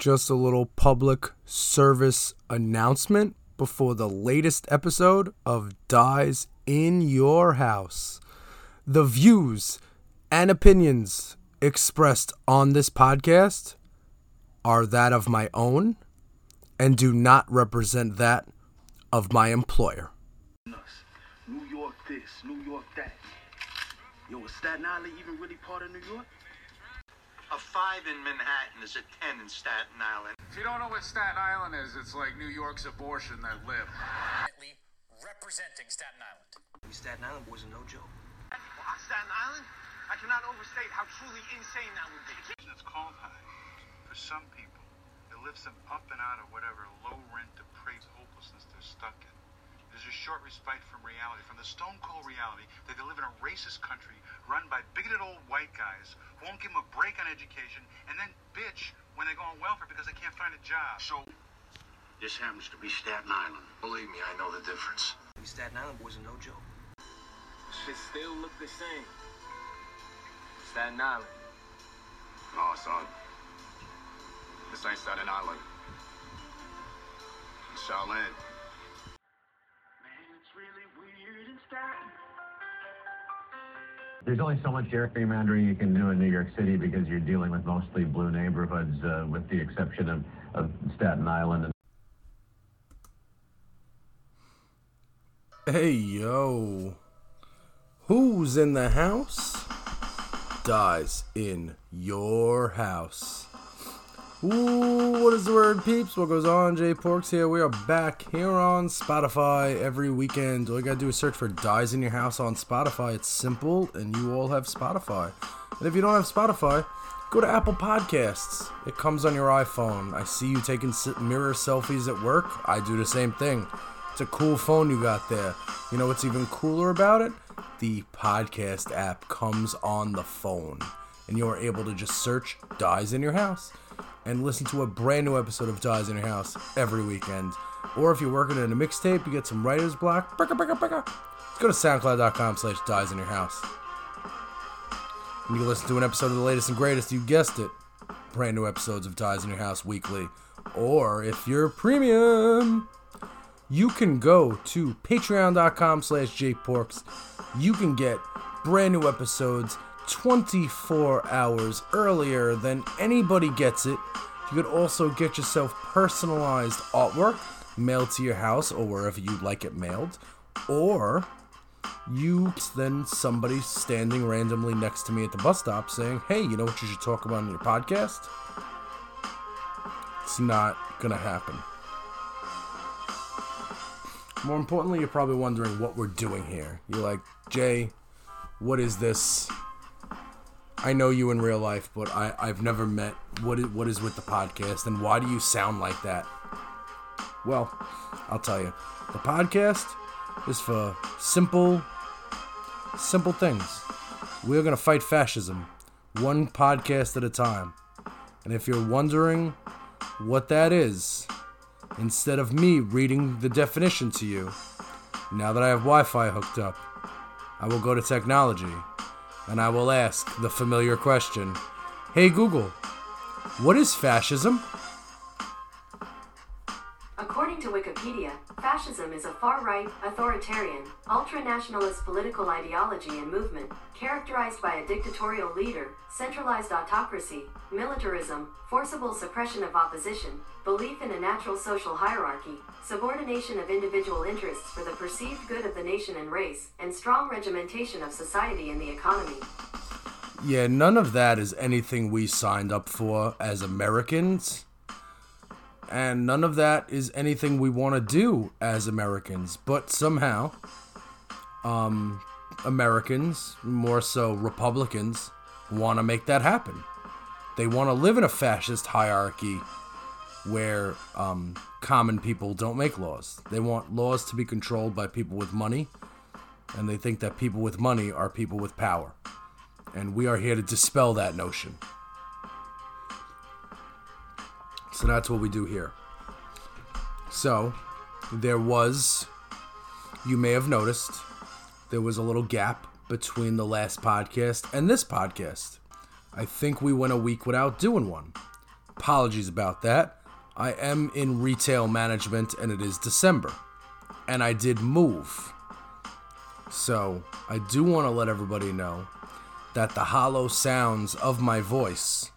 just a little public service announcement before the latest episode of Dies in Your House. The views and opinions expressed on this podcast are that of my own and do not represent that of my employer. New York this, New York that. Yo, is Staten Island even really part of New York? A five in Manhattan is a ten in Staten Island. If you don't know what Staten Island is, it's like New York's abortion that lived. representing Staten Island. We Staten Island boys are no joke. Well, on Staten Island, I cannot overstate how truly insane that would be. It's cold high. For some people, it lifts them up and out of whatever low rent, depraved hopelessness they're stuck in. There's a short respite from reality, from the stone cold reality that they live in a racist country run by bigoted old white guys who won't give them a break on education and then bitch when they go on welfare because they can't find a job. So, this happens to be Staten Island. Believe me, I know the difference. We Staten Island boys are no joke. Shit still look the same. Staten Island. No, son. This ain't Staten Island. It's Shaolin. There's only so much gerrymandering you can do in New York City because you're dealing with mostly blue neighborhoods, uh, with the exception of, of Staten Island. And Hey yo, who's in the house? Dies in your house. Ooh, what is the word, peeps? What goes on? Jay Porks here. We are back here on Spotify every weekend. All you gotta do is search for Dies in Your House on Spotify. It's simple, and you all have Spotify. And if you don't have Spotify, go to Apple Podcasts. It comes on your iPhone. I see you taking mirror selfies at work. I do the same thing. It's a cool phone you got there. You know what's even cooler about it? The podcast app comes on the phone, and you are able to just search Dies in Your House and listen to a brand new episode of Dies in Your House every weekend. Or if you're working in a mixtape, you get some writer's block. Bricka, bricka, bricka. Go to soundcloud.com slash dies in your house. And you can listen to an episode of the latest and greatest, you guessed it, brand new episodes of Dies in Your House weekly. Or if you're premium, you can go to patreon.com slash jporks. You can get brand new episodes 24 hours earlier than anybody gets it. You could also get yourself personalized artwork mailed to your house or wherever you'd like it mailed. Or you then somebody standing randomly next to me at the bus stop saying, Hey, you know what you should talk about in your podcast? It's not gonna happen. More importantly, you're probably wondering what we're doing here. You're like, Jay, what is this? I know you in real life, but I, I've never met. What is, what is with the podcast, and why do you sound like that? Well, I'll tell you. The podcast is for simple, simple things. We're going to fight fascism, one podcast at a time. And if you're wondering what that is, instead of me reading the definition to you, now that I have Wi Fi hooked up, I will go to technology and I will ask the familiar question Hey Google, what is fascism? According to Wikipedia, fascism is a far right, authoritarian, ultra nationalist political ideology and movement characterized by a dictatorial leader, centralized autocracy, militarism, forcible suppression of opposition, belief in a natural social hierarchy, subordination of individual interests for the perceived good of the nation and race, and strong regimentation of society and the economy. Yeah, none of that is anything we signed up for as Americans. And none of that is anything we want to do as Americans. But somehow, um, Americans, more so Republicans, want to make that happen. They want to live in a fascist hierarchy where um, common people don't make laws. They want laws to be controlled by people with money, and they think that people with money are people with power. And we are here to dispel that notion. So that's what we do here. So, there was, you may have noticed, there was a little gap between the last podcast and this podcast. I think we went a week without doing one. apologies about that. I am in retail management and it is December. And I did move. So I do want to let everybody know that the hollow sounds of my voice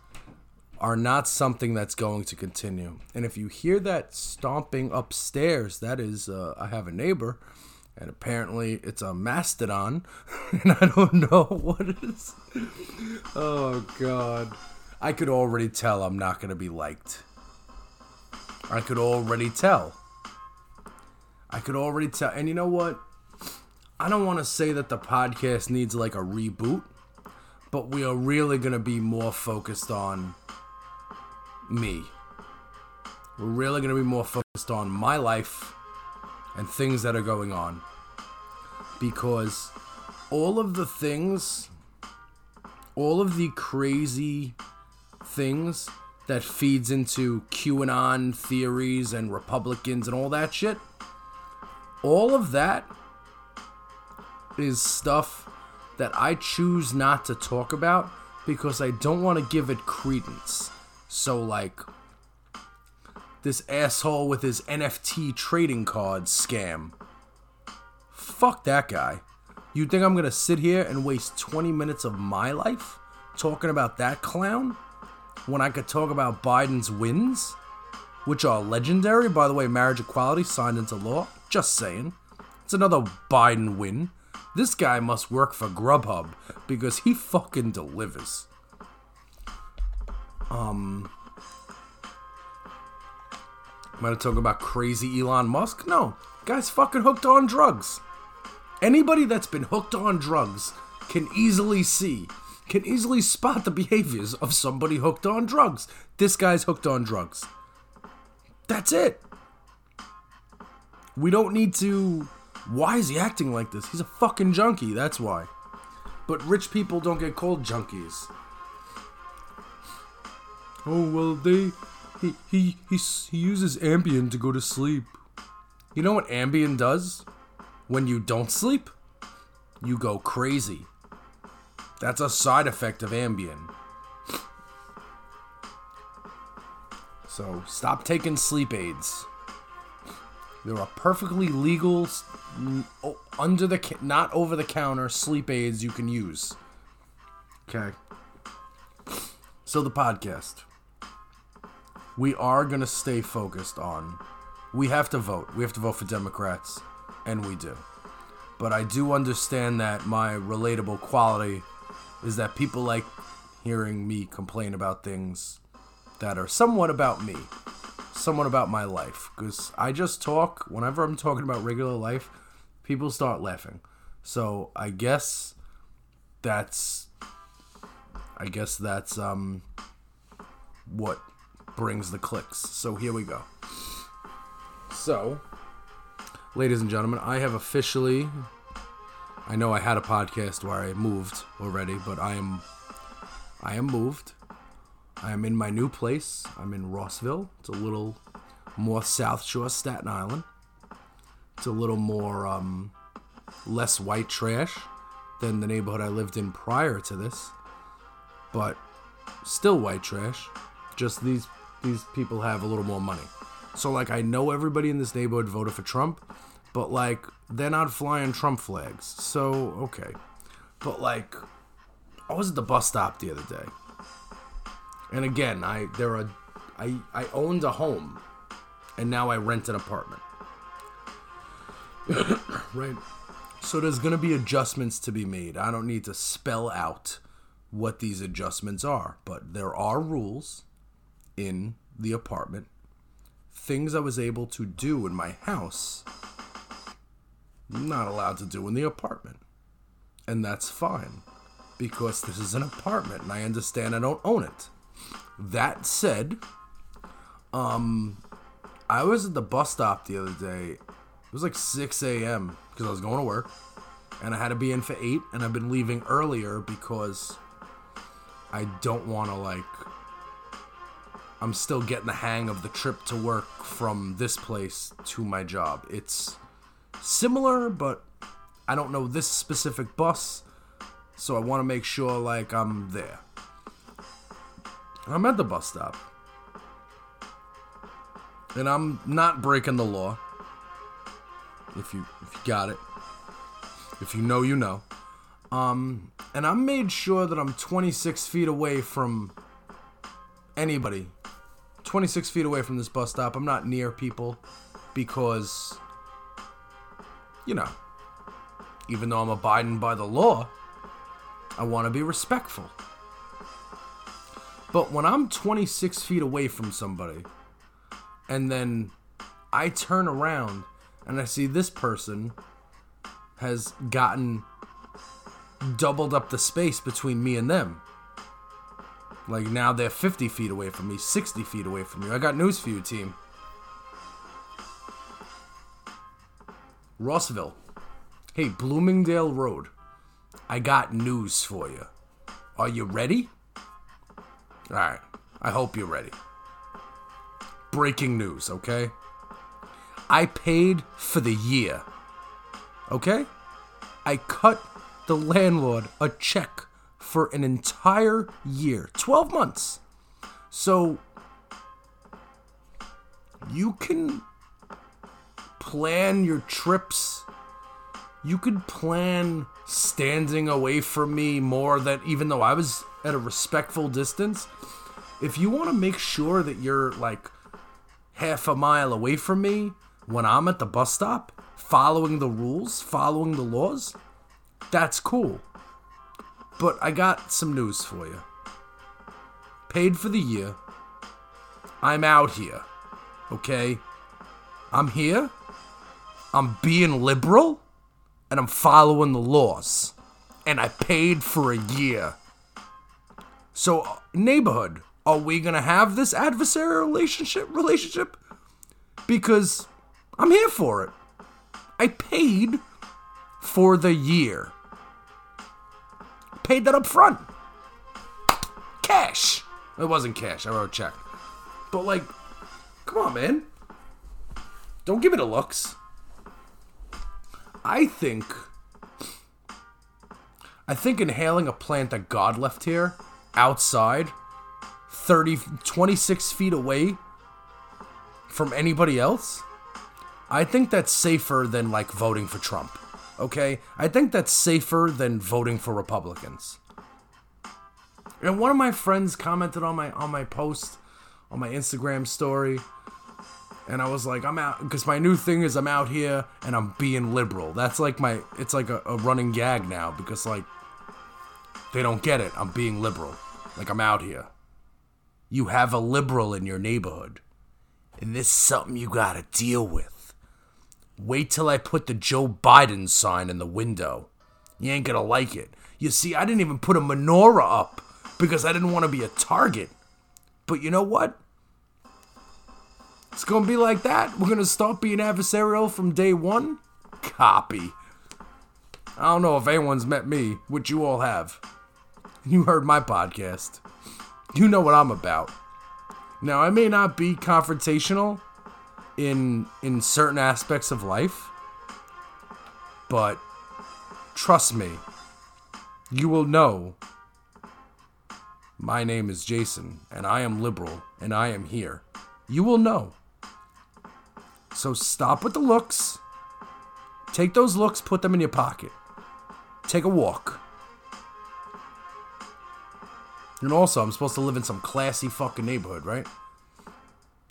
are not something that's going to continue. And if you hear that stomping upstairs, that is, uh, I have a neighbor, and apparently it's a mastodon, and I don't know what it is. Oh, God. I could already tell I'm not going to be liked. I could already tell. I could already tell. And you know what? I don't want to say that the podcast needs like a reboot, but we are really going to be more focused on me. We're really going to be more focused on my life and things that are going on. Because all of the things, all of the crazy things that feeds into QAnon theories and Republicans and all that shit, all of that is stuff that I choose not to talk about because I don't want to give it credence. So, like, this asshole with his NFT trading card scam. Fuck that guy. You think I'm gonna sit here and waste 20 minutes of my life talking about that clown when I could talk about Biden's wins, which are legendary? By the way, marriage equality signed into law. Just saying. It's another Biden win. This guy must work for Grubhub because he fucking delivers. Um, am I talk about crazy Elon Musk? No, guy's fucking hooked on drugs. Anybody that's been hooked on drugs can easily see, can easily spot the behaviors of somebody hooked on drugs. This guy's hooked on drugs. That's it. We don't need to. Why is he acting like this? He's a fucking junkie, that's why. But rich people don't get called junkies. Oh well, they he he he, he uses Ambien to go to sleep. You know what Ambien does? When you don't sleep, you go crazy. That's a side effect of Ambien. So stop taking sleep aids. There are perfectly legal, under the not over the counter sleep aids you can use. Okay. So the podcast we are going to stay focused on. We have to vote. We have to vote for Democrats, and we do. But I do understand that my relatable quality is that people like hearing me complain about things that are somewhat about me, somewhat about my life. Because I just talk, whenever I'm talking about regular life, people start laughing. So I guess that's. I guess that's um what brings the clicks. So here we go. So, ladies and gentlemen, I have officially. I know I had a podcast where I moved already, but I am. I am moved. I am in my new place. I'm in Rossville. It's a little more South Shore, Staten Island. It's a little more um, less white trash than the neighborhood I lived in prior to this, but still white trash. Just these these people have a little more money. So like I know everybody in this neighborhood voted for Trump, but like they're not flying Trump flags. So okay. But like I was at the bus stop the other day. And again, I there are I I owned a home and now I rent an apartment. right. So there's going to be adjustments to be made. I don't need to spell out what these adjustments are, but there are rules in the apartment, things I was able to do in my house, not allowed to do in the apartment. And that's fine because this is an apartment and I understand I don't own it. That said, um, I was at the bus stop the other day. It was like 6 a.m. because I was going to work and I had to be in for 8 and I've been leaving earlier because I don't want to like I'm still getting the hang of the trip to work from this place to my job. It's similar, but I don't know this specific bus, so I want to make sure like I'm there. I'm at the bus stop. and I'm not breaking the law. If you if you got it. If you know, you know. Um, and I made sure that I'm 26 feet away from anybody. 26 feet away from this bus stop. I'm not near people because, you know, even though I'm abiding by the law, I want to be respectful. But when I'm 26 feet away from somebody, and then I turn around and I see this person has gotten doubled up the space between me and them. Like now they're 50 feet away from me, 60 feet away from you. I got news for you, team. Rossville. Hey, Bloomingdale Road. I got news for you. Are you ready? Alright, I hope you're ready. Breaking news, okay? I paid for the year. Okay? I cut the landlord a check for an entire year 12 months. So you can plan your trips. You could plan standing away from me more that even though I was at a respectful distance, if you want to make sure that you're like half a mile away from me when I'm at the bus stop, following the rules, following the laws, that's cool. But I got some news for you. Paid for the year. I'm out here. Okay? I'm here. I'm being liberal. And I'm following the laws. And I paid for a year. So, uh, neighborhood, are we gonna have this adversarial relationship relationship? Because I'm here for it. I paid for the year. Paid that up front. Cash. It wasn't cash. I wrote a check. But like, come on, man. Don't give me the looks. I think I think inhaling a plant that God left here outside 30 26 feet away from anybody else I think that's safer than like voting for Trump. Okay? I think that's safer than voting for Republicans. And one of my friends commented on my on my post on my Instagram story and I was like, I'm out because my new thing is I'm out here and I'm being liberal. That's like my it's like a, a running gag now because like they don't get it. I'm being liberal. Like I'm out here. You have a liberal in your neighborhood. And this is something you gotta deal with. Wait till I put the Joe Biden sign in the window. You ain't gonna like it. You see, I didn't even put a menorah up because I didn't want to be a target. But you know what? It's gonna be like that. We're gonna start being adversarial from day one. Copy. I don't know if anyone's met me, which you all have. You heard my podcast. You know what I'm about. Now, I may not be confrontational in in certain aspects of life, but trust me, you will know my name is Jason and I am liberal and I am here. You will know. So stop with the looks. Take those looks, put them in your pocket. Take a walk. And also, I'm supposed to live in some classy fucking neighborhood, right?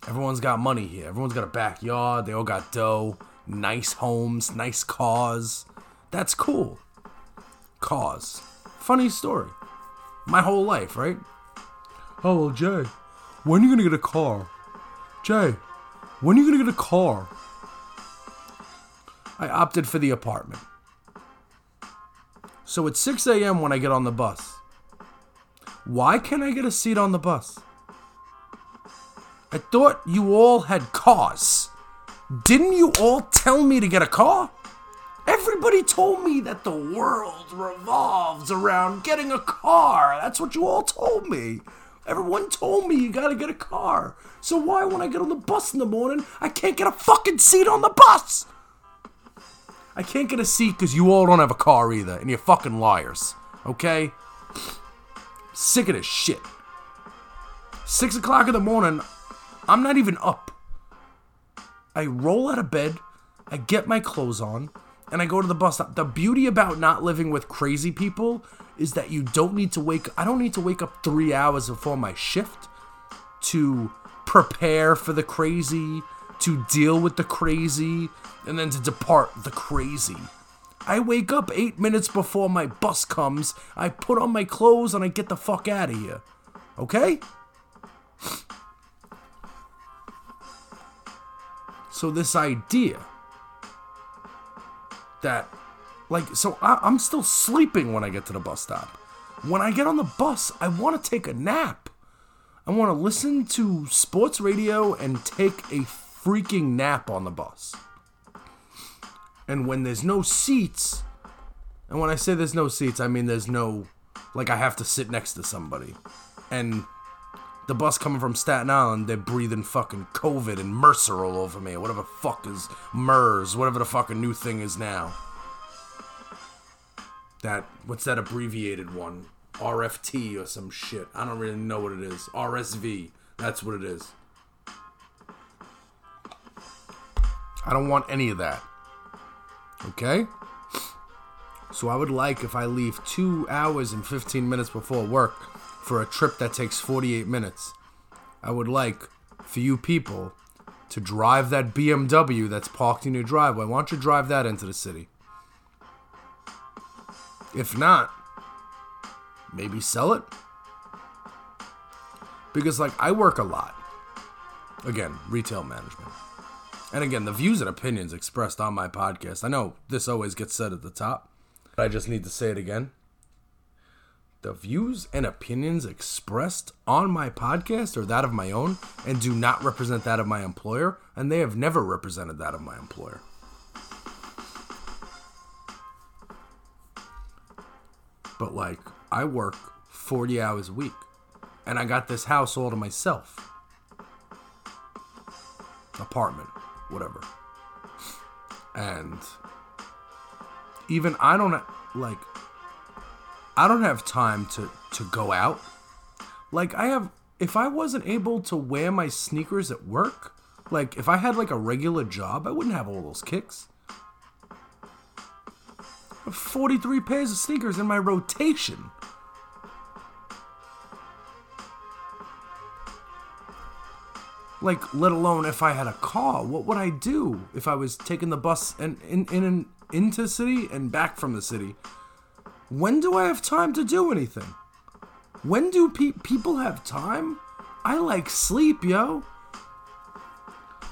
Everyone's got money here. Everyone's got a backyard. They all got dough, nice homes, nice cars. That's cool. Cars. Funny story. My whole life, right? Oh, well, Jay, when are you gonna get a car? Jay, when are you gonna get a car? I opted for the apartment. So it's 6 a.m. when I get on the bus. Why can't I get a seat on the bus? I thought you all had cars. Didn't you all tell me to get a car? Everybody told me that the world revolves around getting a car. That's what you all told me. Everyone told me you gotta get a car. So why, when I get on the bus in the morning, I can't get a fucking seat on the bus? I can't get a seat because you all don't have a car either, and you're fucking liars. Okay? Sick of this shit. Six o'clock in the morning, I'm not even up. I roll out of bed, I get my clothes on, and I go to the bus stop. The beauty about not living with crazy people is that you don't need to wake I don't need to wake up 3 hours before my shift to prepare for the crazy, to deal with the crazy, and then to depart the crazy. I wake up 8 minutes before my bus comes, I put on my clothes and I get the fuck out of here. Okay? So this idea that like so I, i'm still sleeping when i get to the bus stop. When i get on the bus i want to take a nap. I want to listen to sports radio and take a freaking nap on the bus. And when there's no seats and when i say there's no seats i mean there's no like i have to sit next to somebody. And the bus coming from Staten Island, they're breathing fucking COVID and Mercer all over me, whatever the fuck is MERS, whatever the fucking new thing is now. That, what's that abbreviated one? RFT or some shit. I don't really know what it is. RSV. That's what it is. I don't want any of that. Okay? So I would like if I leave two hours and 15 minutes before work for a trip that takes 48 minutes. I would like for you people to drive that BMW that's parked in your driveway. Why don't you drive that into the city? If not, maybe sell it. Because, like, I work a lot. Again, retail management. And again, the views and opinions expressed on my podcast. I know this always gets said at the top, but I just need to say it again. The views and opinions expressed on my podcast are that of my own and do not represent that of my employer, and they have never represented that of my employer. But, like, I work 40 hours a week, and I got this house all to myself. Apartment, whatever. And even I don't, like, I don't have time to to go out. Like I have if I wasn't able to wear my sneakers at work, like if I had like a regular job, I wouldn't have all those kicks. 43 pairs of sneakers in my rotation. Like, let alone if I had a car, what would I do if I was taking the bus and in, in, in into city and back from the city? When do I have time to do anything? When do pe- people have time? I like sleep, yo.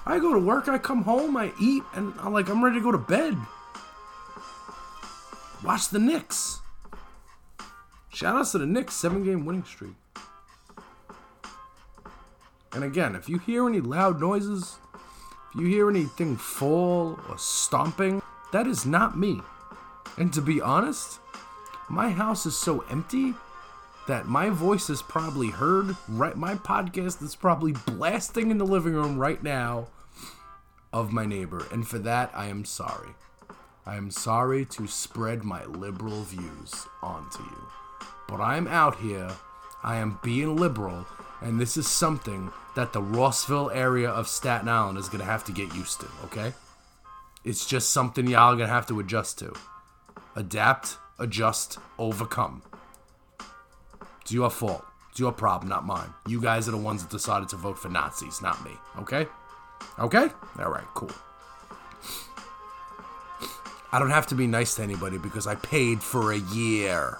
I go to work, I come home, I eat, and I'm like, I'm ready to go to bed. Watch the Knicks. Shout outs to the Knicks, seven game winning streak. And again, if you hear any loud noises, if you hear anything fall or stomping, that is not me. And to be honest, my house is so empty that my voice is probably heard right my podcast is probably blasting in the living room right now of my neighbor and for that I am sorry. I am sorry to spread my liberal views onto you. But I'm out here, I am being liberal, and this is something that the Rossville area of Staten Island is going to have to get used to, okay? It's just something y'all are going to have to adjust to. Adapt adjust, overcome. It's your fault. It's your problem, not mine. You guys are the ones that decided to vote for Nazis, not me. Okay? Okay? Alright, cool. I don't have to be nice to anybody because I paid for a year.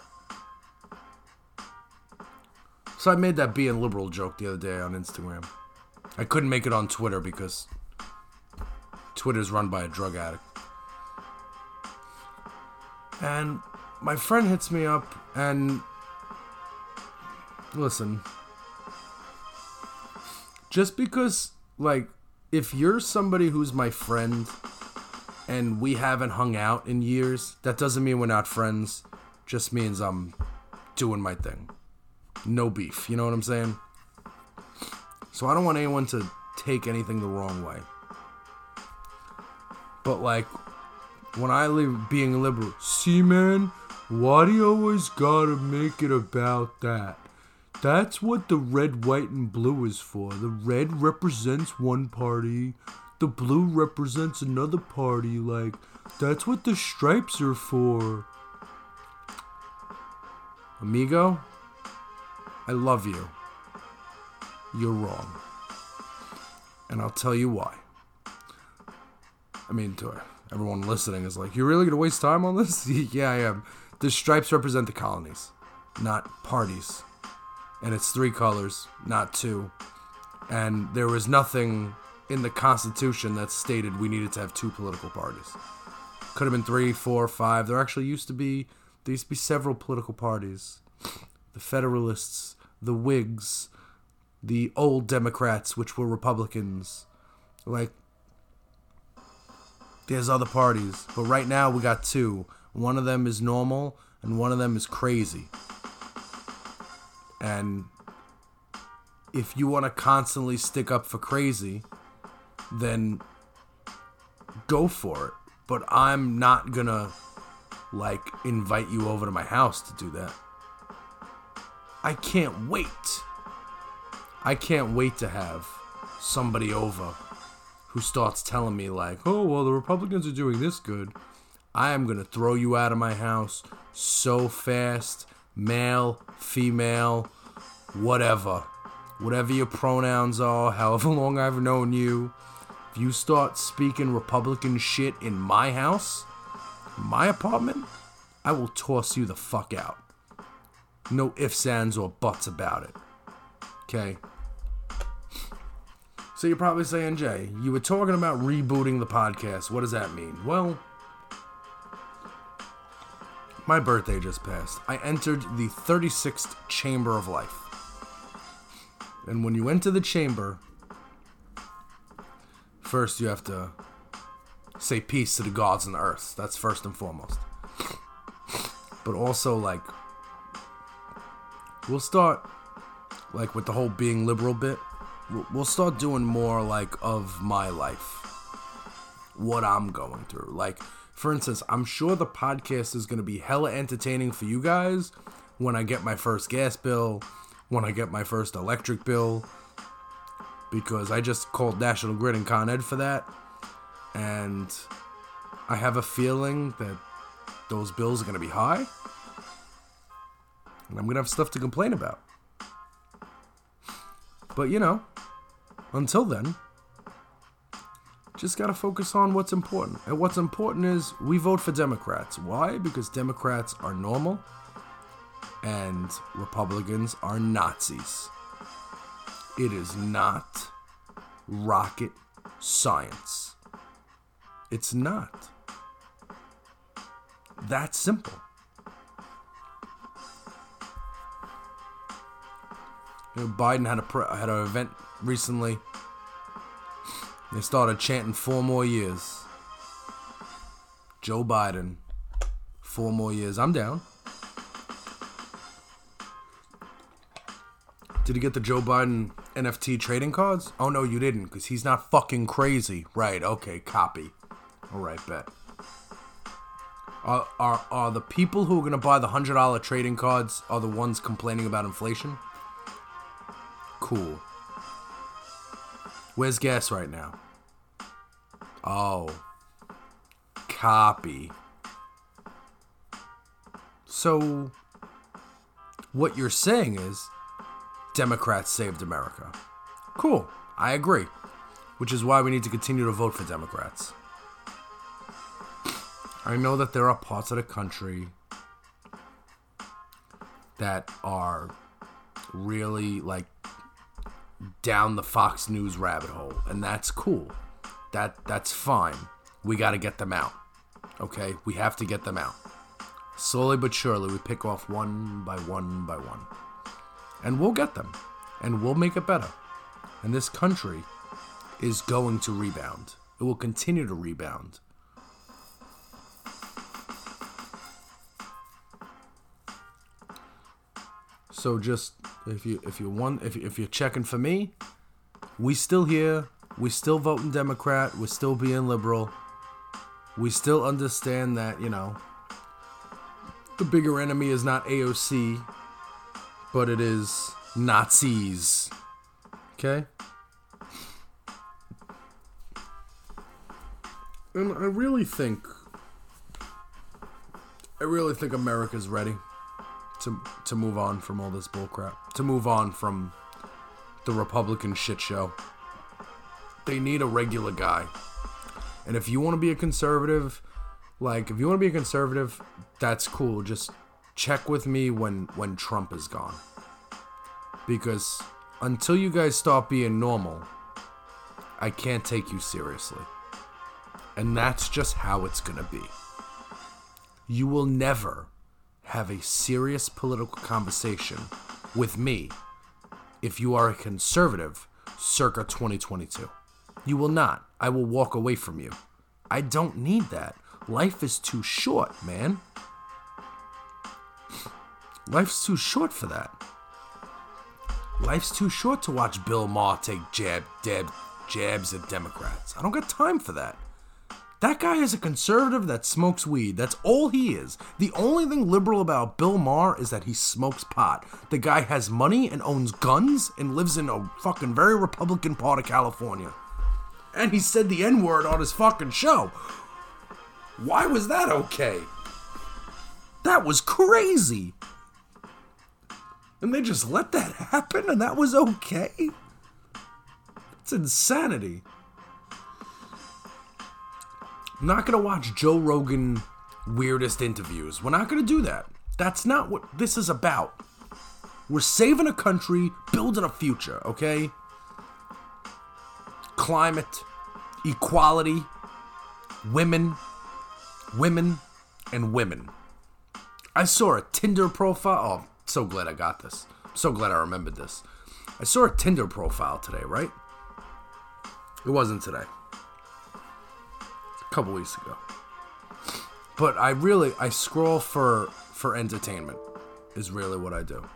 So I made that being liberal joke the other day on Instagram. I couldn't make it on Twitter because Twitter's run by a drug addict. And my friend hits me up and listen. Just because like if you're somebody who's my friend and we haven't hung out in years that doesn't mean we're not friends. Just means i'm doing my thing. No beef you know what i'm saying? So i don't want anyone to take anything the wrong way. But like when i leave being liberal see man why do you always gotta make it about that? That's what the red, white, and blue is for. The red represents one party, the blue represents another party. Like, that's what the stripes are for. Amigo, I love you. You're wrong. And I'll tell you why. I mean, to everyone listening is like, you're really to waste time on this? yeah, I am. The stripes represent the colonies, not parties. And it's three colors, not two. And there was nothing in the Constitution that stated we needed to have two political parties. Could have been three, four, five. There actually used to be there used to be several political parties. The Federalists, the Whigs, the old Democrats, which were Republicans. Like there's other parties, but right now we got two. One of them is normal and one of them is crazy. And if you want to constantly stick up for crazy, then go for it. But I'm not gonna like invite you over to my house to do that. I can't wait. I can't wait to have somebody over who starts telling me like, "Oh, well, the Republicans are doing this good." I am going to throw you out of my house so fast, male, female, whatever. Whatever your pronouns are, however long I've known you. If you start speaking Republican shit in my house, my apartment, I will toss you the fuck out. No ifs, ands, or buts about it. Okay? So you're probably saying, Jay, you were talking about rebooting the podcast. What does that mean? Well, my birthday just passed. I entered the 36th chamber of life. And when you enter the chamber, first you have to say peace to the gods and the earth. That's first and foremost. But also, like, we'll start, like, with the whole being liberal bit. We'll- start doing more, like, of my life. What I'm going through. Like, for instance, I'm sure the podcast is going to be hella entertaining for you guys when I get my first gas bill, when I get my first electric bill, because I just called National Grid and Con Ed for that. And I have a feeling that those bills are going to be high. And I'm going to have stuff to complain about. But, you know, until then, just got to focus on what's important. And what's important is we vote for Democrats. Why? Because Democrats are normal and Republicans are Nazis. It is not rocket science. It's not. That simple. You know, Biden had a pre- had an event recently. They started chanting four more years. Joe Biden, four more years. I'm down. Did you get the Joe Biden NFT trading cards? Oh no, you didn't, because he's not fucking crazy. Right? Okay, copy. All right, bet. Are, are are the people who are gonna buy the hundred dollar trading cards are the ones complaining about inflation? Cool. Where's gas right now? Oh. Copy. So, what you're saying is Democrats saved America. Cool. I agree. Which is why we need to continue to vote for Democrats. I know that there are parts of the country that are really like down the Fox News rabbit hole, and that's cool. That that's fine. We got to get them out. Okay? We have to get them out. Slowly but surely we pick off one by one by one. And we'll get them. And we'll make it better. And this country is going to rebound. It will continue to rebound. So just if you if you want if if you're checking for me, we still here. We still voting Democrat. We're still being liberal. We still understand that you know the bigger enemy is not AOC, but it is Nazis. Okay. And I really think, I really think America's ready to to move on from all this bullcrap. To move on from the Republican shit show. They need a regular guy. And if you want to be a conservative, like if you want to be a conservative, that's cool. Just check with me when when Trump is gone. Because until you guys stop being normal, I can't take you seriously. And that's just how it's going to be. You will never have a serious political conversation with me if you are a conservative circa 2022. You will not. I will walk away from you. I don't need that. Life is too short, man. Life's too short for that. Life's too short to watch Bill Maher take jab, dab, jabs at Democrats. I don't got time for that. That guy is a conservative that smokes weed. That's all he is. The only thing liberal about Bill Maher is that he smokes pot. The guy has money and owns guns and lives in a fucking very Republican part of California. And he said the N word on his fucking show. Why was that okay? That was crazy. And they just let that happen and that was okay? It's insanity. I'm not gonna watch Joe Rogan weirdest interviews. We're not gonna do that. That's not what this is about. We're saving a country, building a future, okay? Climate, equality, women, women, and women. I saw a Tinder profile. Oh, so glad I got this. so glad I remembered this. I saw a Tinder profile today, right? It wasn't today couple weeks ago. But I really I scroll for for entertainment is really what I do.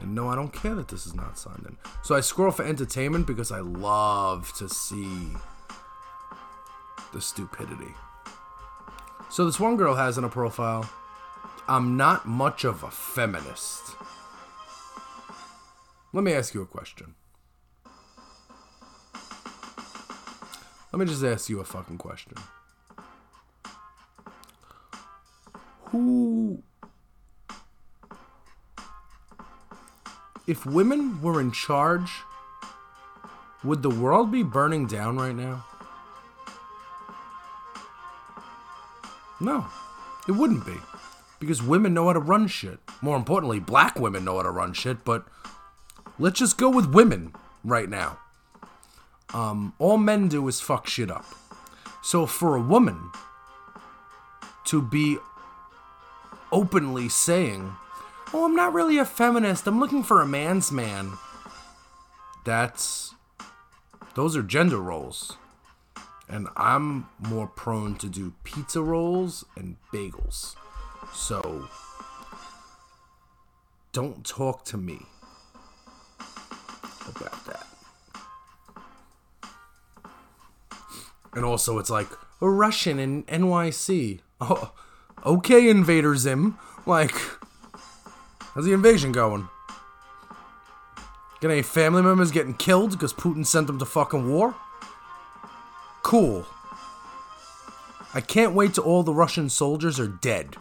And no, I don't care that this is not signed in. So I scroll for entertainment because I love to see the stupidity. So this one girl has in a profile, I'm not much of a feminist. Let me ask you a question. Let me just ask you a fucking question. Who. If women were in charge, would the world be burning down right now? No, it wouldn't be. Because women know how to run shit. More importantly, black women know how to run shit, but let's just go with women right now. Um, all men do is fuck shit up. So for a woman to be openly saying, "Oh, I'm not really a feminist. I'm looking for a man's man." That's those are gender roles. And I'm more prone to do pizza rolls and bagels. So don't talk to me about that. And also, it's like a Russian in NYC. Oh, okay, Invader Zim. Like, how's the invasion going? Get any family members getting killed because Putin sent them to fucking war? Cool. I can't wait till all the Russian soldiers are dead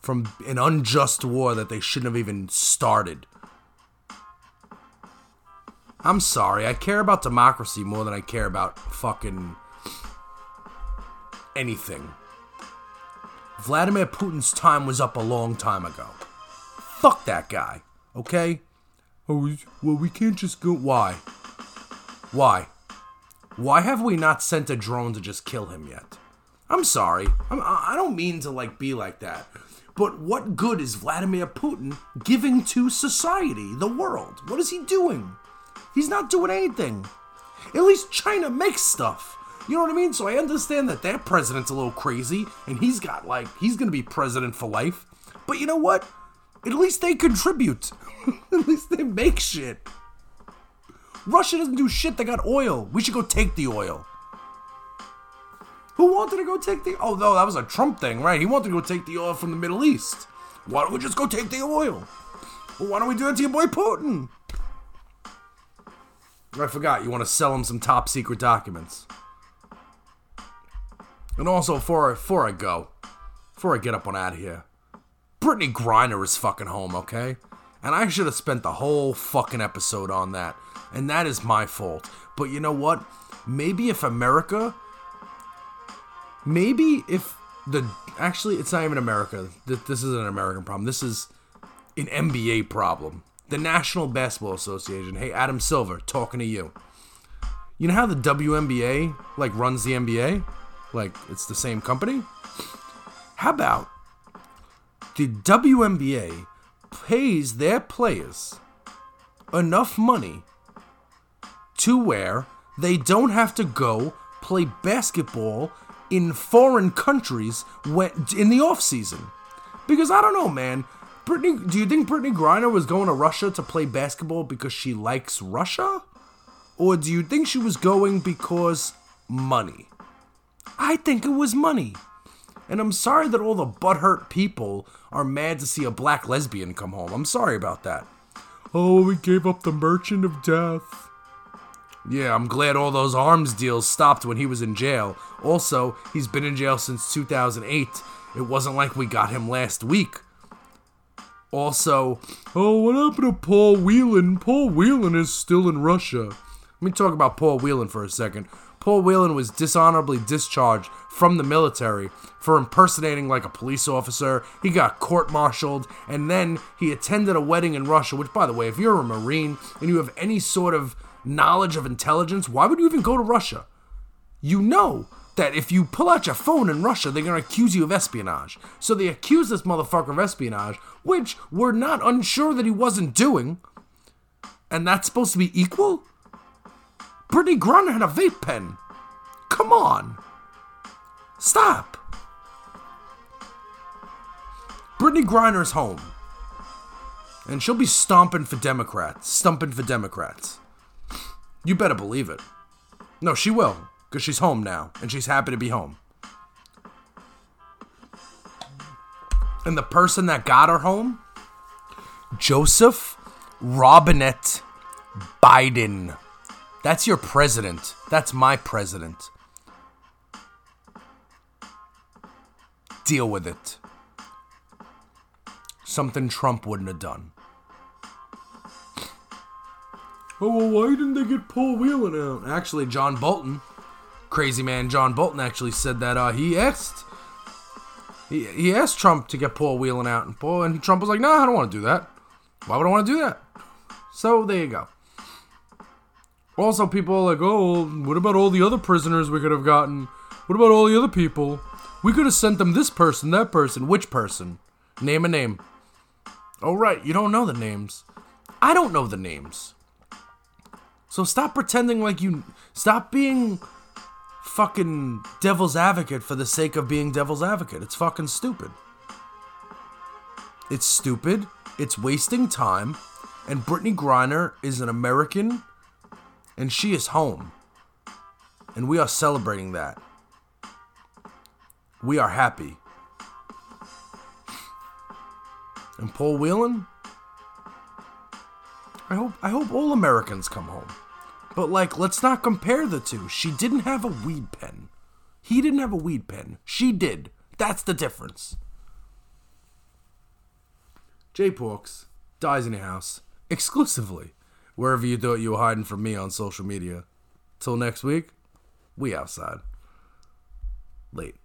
from an unjust war that they shouldn't have even started. I'm sorry. I care about democracy more than I care about fucking anything. Vladimir Putin's time was up a long time ago. Fuck that guy. Okay? Oh, well, we can't just go. Why? Why? Why have we not sent a drone to just kill him yet? I'm sorry. I'm, I don't mean to like be like that. But what good is Vladimir Putin giving to society, the world? What is he doing? He's not doing anything. At least China makes stuff. You know what I mean? So I understand that that president's a little crazy and he's got like, he's gonna be president for life. But you know what? At least they contribute. At least they make shit. Russia doesn't do shit, they got oil. We should go take the oil. Who wanted to go take the Oh no, that was a Trump thing, right? He wanted to go take the oil from the Middle East. Why don't we just go take the oil? Well, why don't we do that to your boy Putin? I forgot, you want to sell him some top secret documents. And also, before, before I go, before I get up on out of here, Brittney Griner is fucking home, okay? And I should have spent the whole fucking episode on that. And that is my fault. But you know what? Maybe if America. Maybe if the. Actually, it's not even America. This isn't an American problem. This is an NBA problem. The National Basketball Association. Hey, Adam Silver, talking to you. You know how the WNBA like runs the NBA? Like it's the same company? How about the WNBA pays their players enough money to where they don't have to go play basketball in foreign countries when in the off season. Because I don't know, man. Brittney, do you think Brittney Griner was going to Russia to play basketball because she likes Russia? Or do you think she was going because money? I think it was money. And I'm sorry that all the butthurt people are mad to see a black lesbian come home. I'm sorry about that. Oh, we gave up the merchant of death. Yeah, I'm glad all those arms deals stopped when he was in jail. Also, he's been in jail since 2008. It wasn't like we got him last week. Also, oh, what happened to Paul Whelan? Paul Whelan is still in Russia. Let me talk about Paul Whelan for a second. Paul Whelan was dishonorably discharged from the military for impersonating like a police officer. He got court martialed, and then he attended a wedding in Russia, which, by the way, if you're a Marine and you have any sort of knowledge of intelligence, why would you even go to Russia? You know that if you pull out your phone in Russia, they're going to accuse you of espionage. So they accuse this motherfucker of espionage, which we're not unsure that he wasn't doing. And that's supposed to be equal? Brittney Griner had a vape pen. Come on. Stop. Brittney Griner's home. And she'll be stomping for Democrats. Stumping for Democrats. You better believe it. No, she will. Because she's home now. And she's happy to be home. And the person that got her home? Joseph Robinette Biden. That's your president. That's my president. Deal with it. Something Trump wouldn't have done. Oh, well, why didn't they get Paul Whelan out? Actually, John Bolton, crazy man John Bolton, actually said that uh, he asked he, he asked Trump to get Paul Whelan out, and Paul and Trump was like, "No, I don't want to do that. Why would I want to do that?" So there you go. Also, people are like, oh, what about all the other prisoners we could have gotten? What about all the other people? We could have sent them this person, that person. Which person? Name a name. Oh, right, you don't know the names. I don't know the names. So stop pretending like you. Stop being fucking devil's advocate for the sake of being devil's advocate. It's fucking stupid. It's stupid. It's wasting time. And Brittney Griner is an American and she is home. And we are celebrating that. We are happy. And Paul Whelan? I hope I hope all Americans come home. But like let's not compare the two. She didn't have a weed pen. He didn't have a weed pen. She did. That's the difference. J Porks dies in your house exclusively wherever you thought you were hiding from me on social media. Till next week, we outside. Late.